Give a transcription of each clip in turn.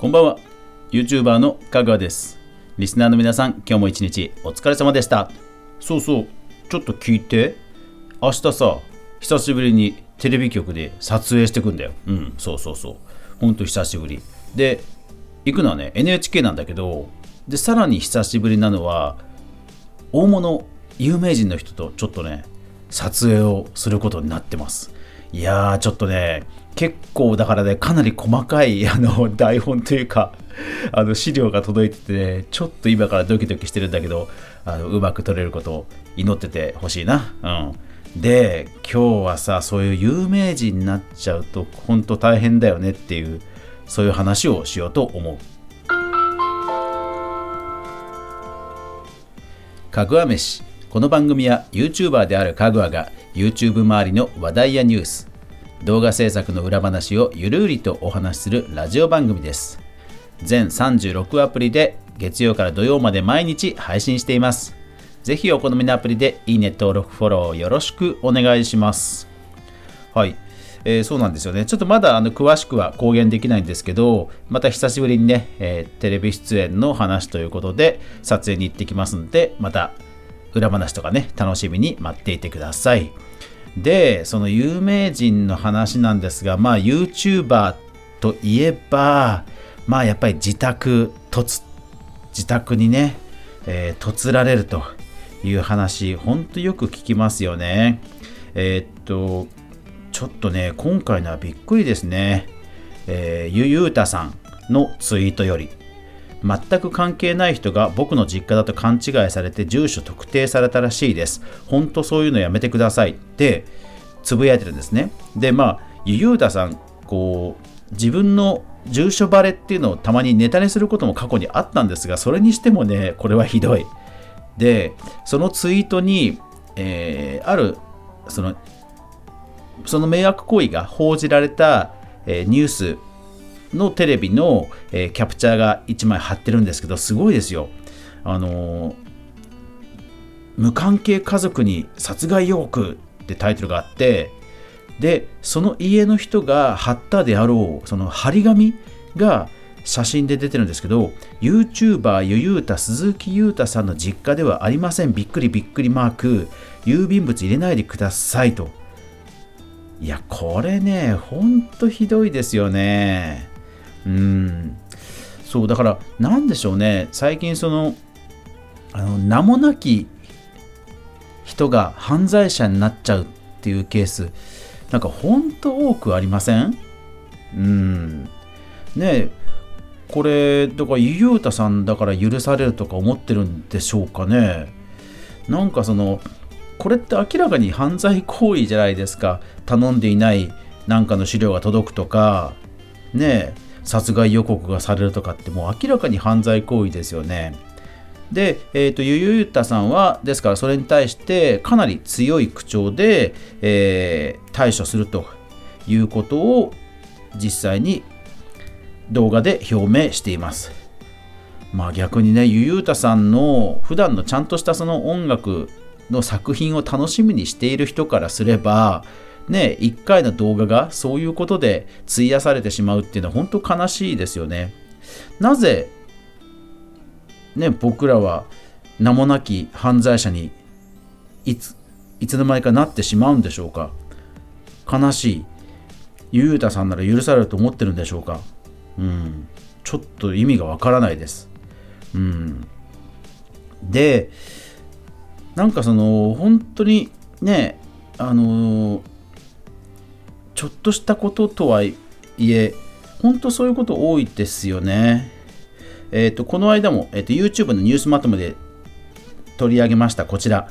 こんばんは。YouTuber の香川です。リスナーの皆さん今日も一日お疲れ様でした。そうそう。ちょっと聞いて。明日さ久しぶりにテレビ局で撮影してくんだよ。うんそうそうそう。ほんと久しぶり。で行くのはね NHK なんだけどでさらに久しぶりなのは大物有名人の人とちょっとね撮影をすることになってます。いやーちょっとね結構だからねかなり細かい あの台本というかあの資料が届いてて、ね、ちょっと今からドキドキしてるんだけどあのうまく撮れることを祈っててほしいな。うん。で今日はさそういう有名人になっちゃうと本当大変だよねっていうそういう話をしようと思う。かぐわ飯。この番組は YouTuber であるかぐわが YouTube 周りの話題やニュース動画制作の裏話をゆるりとお話しするラジオ番組です。全36アプリで月曜から土曜まで毎日配信しています。ぜひお好みのアプリでいいね登録フォローよろしくお願いします。はい。えー、そうなんですよね。ちょっとまだあの詳しくは公言できないんですけど、また久しぶりにね、えー、テレビ出演の話ということで、撮影に行ってきますんで、また裏話とかね、楽しみに待っていてください。で、その有名人の話なんですが、まあ YouTuber といえば、まあやっぱり自宅、突、自宅にね、えー、突られるという話、ほんとよく聞きますよね。えー、っと、ちょっとね、今回のはびっくりですね。えー、ゆゆうたさんのツイートより、全く関係ない人が僕の実家だと勘違いされて住所特定されたらしいです。本当そういうのやめてくださいってつぶやいてるんですね。で、まあ、ゆゆうたさん、こう、自分の住所バレっていうのをたまにネタにすることも過去にあったんですが、それにしてもね、これはひどい。で、そのツイートに、えー、ある、その、その迷惑行為が報じられた、えー、ニュースのテレビの、えー、キャプチャーが1枚貼ってるんですけど、すごいですよ。あのー、無関係家族に殺害予告ってタイトルがあって、で、その家の人が貼ったであろう、その張り紙が写真で出てるんですけど、YouTuber ゆゆうた鈴木ゆうたさんの実家ではありません。びっくりびっくりマーク。郵便物入れないでくださいと。いや、これね、ほんとひどいですよね。うん。そうだから何でしょうね。最近そのあの名もなき人が犯罪者になっちゃうっていうケース。なんか本当多くありません？うん。ねこれだからゆうたさんだから許されるとか思ってるんでしょうかね。なんかそのこれって明らかに犯罪行為じゃないですか。頼んでいないなんかの資料が届くとか。ねえ。殺害予告がされるとかってもう明らかに犯罪行為ですよね。で、えーと、ゆゆゆたさんはですからそれに対してかなり強い口調で、えー、対処するということを実際に動画で表明しています。まあ逆にねゆゆうたさんの普段のちゃんとしたその音楽の作品を楽しみにしている人からすればね、1回の動画がそういうことで費やされてしまうっていうのは本当悲しいですよね。なぜ、ね、僕らは名もなき犯罪者にいついつの間にかなってしまうんでしょうか悲しい。ゆうたさんなら許されると思ってるんでしょうかうん。ちょっと意味がわからないです。うん。で、なんかその、本当にね、あのちょっとしたこととはいえ、本当そういうこと多いですよね。えっ、ー、と、この間も、えーと、YouTube のニュースまとめで取り上げました、こちら。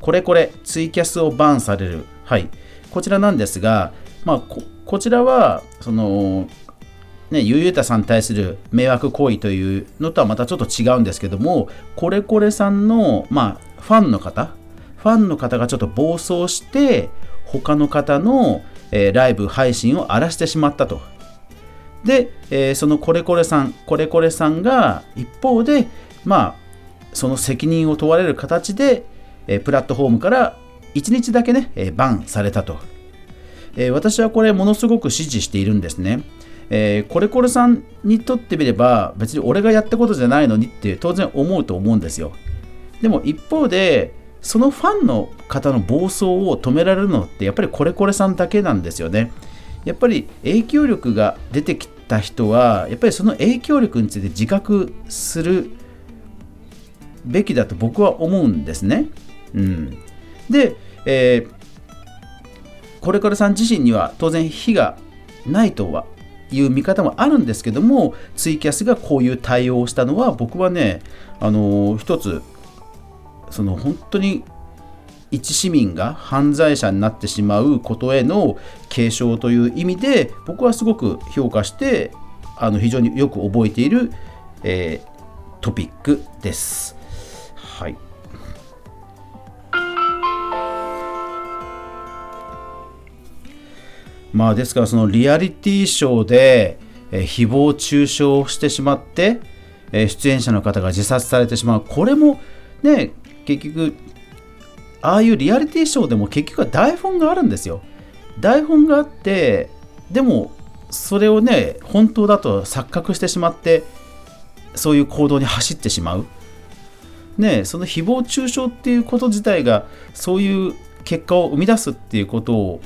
これこれ、ツイキャスをバンされる。はい。こちらなんですが、まあ、ここちらは、その、ね、ゆうゆうたさんに対する迷惑行為というのとはまたちょっと違うんですけども、これこれさんの、まあ、ファンの方、ファンの方がちょっと暴走して、他の方の、えー、ライブ配信を荒らしてしまったと。で、えー、そのこれこれさん、これこれさんが一方で、まあ、その責任を問われる形で、えー、プラットフォームから1日だけね、えー、バンされたと。え、私はこれものすごく支持しているんですね。えー、これこれさんにとってみれば別に俺がやったことじゃないのにって当然思うと思うんですよでも一方でそのファンの方の暴走を止められるのってやっぱりこれこれさんだけなんですよねやっぱり影響力が出てきた人はやっぱりその影響力について自覚するべきだと僕は思うんですね。うん、で、えー、これからさん自身には当然非がないとはいう見方もあるんですけどもツイキャスがこういう対応をしたのは僕はねあのー、一つその本当に一市民が犯罪者になってしまうことへの警鐘という意味で僕はすごく評価してあの非常によく覚えている、えー、トピックです。はいまあですからそのリアリティショーで、えー、誹謗中傷をしてしまって、えー、出演者の方が自殺されてしまうこれもね結局ああいうリアリティショーでも結局は台本があるんですよ。台本があってでもそれをね本当だと錯覚してしまってそういう行動に走ってしまう。ねその誹謗中傷っていうこと自体がそういう結果を生み出すっていうことを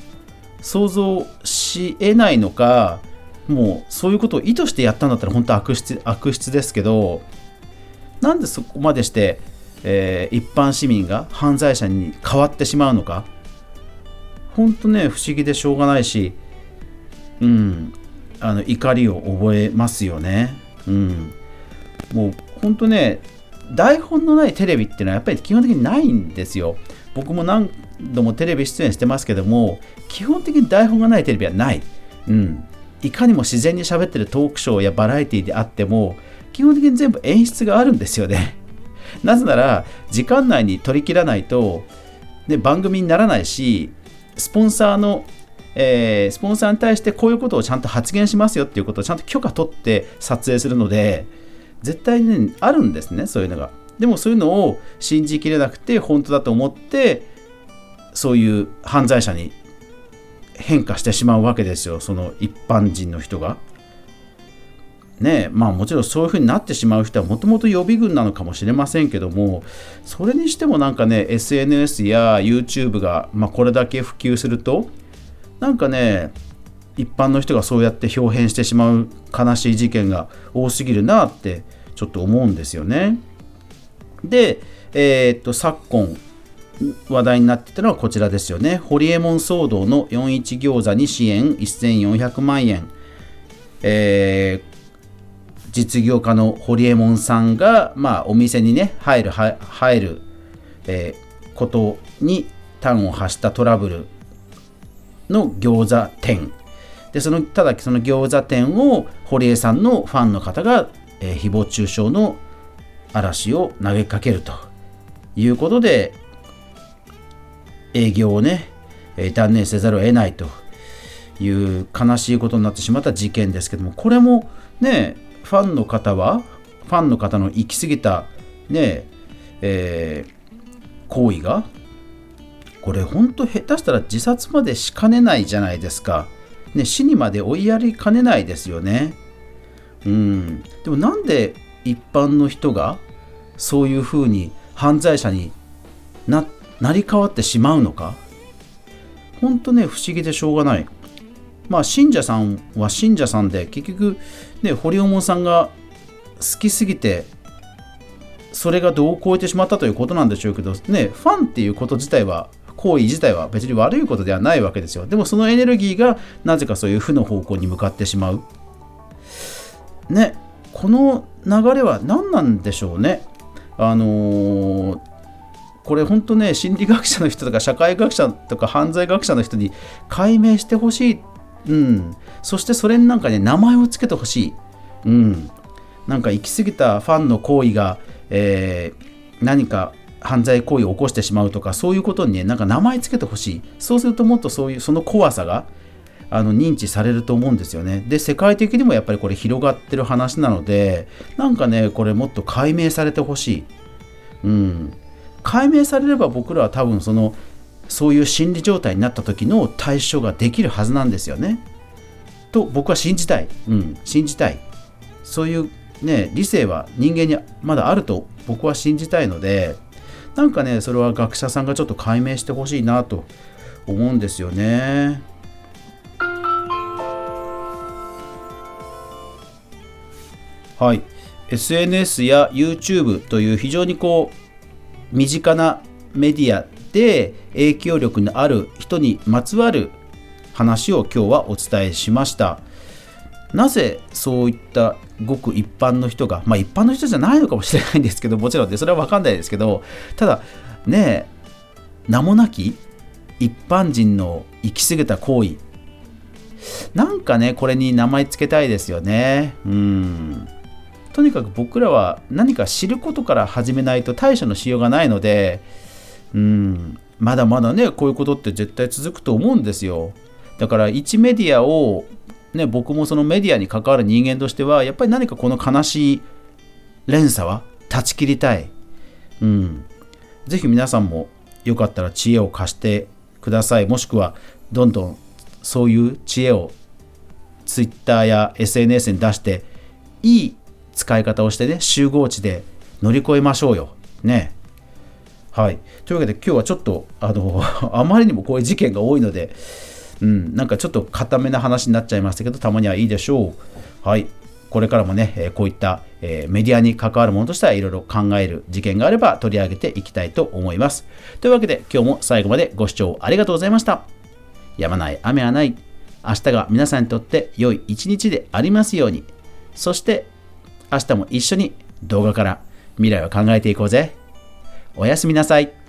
想像しえないのかもうそういうことを意図してやったんだったら本当悪質悪質ですけどなんでそこまでして、えー、一般市民が犯罪者に変わってしまうのか？本当ね不思議でしょうがないしうんあの怒りを覚えますよね。うん。もう本当ね台本のないテレビっていうのはやっぱり基本的にないんですよ。僕も何度もテレビ出演してますけども基本的に台本がないテレビはない、うん、いかにも自然に喋ってるトークショーやバラエティであっても基本的に全部演出があるんですよね。なぜなら時間内に取り切らないと、ね、番組にならないしスポンサーのえー、スポンサーに対してこういうことをちゃんと発言しますよっていうことをちゃんと許可取って撮影するので絶対に、ね、あるんですねそういうのがでもそういうのを信じきれなくて本当だと思ってそういう犯罪者に変化してしまうわけですよその一般人の人が。ねまあもちろんそういう風になってしまう人はもともと予備軍なのかもしれませんけどもそれにしてもなんかね SNS や YouTube が、まあ、これだけ普及するとなんかね一般の人がそうやって表変してしまう悲しい事件が多すぎるなってちょっと思うんですよね。で、えー、っと昨今話題になってたのはこちらですよね。ホリエモン騒動の41餃子に支援1400万円。えー、実業家のホリエモンさんが、まあ、お店にね入る入る、えー、ことに端を発したトラブルの餃子店。でそのただその餃子店を堀江さんのファンの方が、えー、誹謗中傷の嵐を投げかけるということで営業をね、えー、断念せざるを得ないという悲しいことになってしまった事件ですけどもこれもねファンの方はファンの方の行き過ぎたねえー、行為がこれ本当下手したら自殺までしかねないじゃないですか。ね、死にまで追いやりかねないですよね。うん。でもなんで一般の人がそういうふうに犯罪者にななり変わってしまうのか本当ね不思議でしょうがない。まあ信者さんは信者さんで結局ね堀尾門さんが好きすぎてそれが度を超えてしまったということなんでしょうけどねファンっていうこと自体は行為自体は別に悪いことではないわけですよ。でもそのエネルギーがなぜかそういう負の方向に向かってしまう。ね、この流れは何なんでしょうね。あのー、これ本当ね、心理学者の人とか社会学者とか犯罪学者の人に解明してほしい。うん。そしてそれになんかね、名前を付けてほしい。うん。なんか行き過ぎたファンの行為が、えー、何か犯罪行為を起こしてしまうとかそういうことにねなんか名前つけてほしいそうするともっとそういうその怖さがあの認知されると思うんですよねで世界的にもやっぱりこれ広がってる話なのでなんかねこれもっと解明されてほしいうん解明されれば僕らは多分そのそういう心理状態になった時の対処ができるはずなんですよね。と僕は信じたい、うん、信じたい。そういうね理性は人間にまだあると僕は信じたいのでなんかねそれは学者さんがちょっと解明してほしいなと思うんですよね。はい、SNS や YouTube という非常にこう身近なメディアで影響力のある人にまつわる話を今日はお伝えしました。なぜそういったごく一般の人が、まあ一般の人じゃないのかもしれないんですけど、もちろんでそれは分かんないですけど、ただね、名もなき一般人の行き過ぎた行為、なんかね、これに名前つけたいですよね。うん。とにかく僕らは何か知ることから始めないと対処のしようがないので、うん、まだまだね、こういうことって絶対続くと思うんですよ。だから1メディアを、ね、僕もそのメディアに関わる人間としては、やっぱり何かこの悲しい連鎖は断ち切りたい。うん。ぜひ皆さんもよかったら知恵を貸してください。もしくは、どんどんそういう知恵を Twitter や SNS に出して、いい使い方をしてね、集合値で乗り越えましょうよ。ね。はい。というわけで今日はちょっと、あの、あまりにもこういう事件が多いので、うん、なんかちょっと固めな話になっちゃいましたけど、たまにはいいでしょう。はい。これからもね、こういったメディアに関わるものとしてはいろいろ考える事件があれば取り上げていきたいと思います。というわけで今日も最後までご視聴ありがとうございました。やまない雨はない。明日が皆さんにとって良い一日でありますように。そして明日も一緒に動画から未来を考えていこうぜ。おやすみなさい。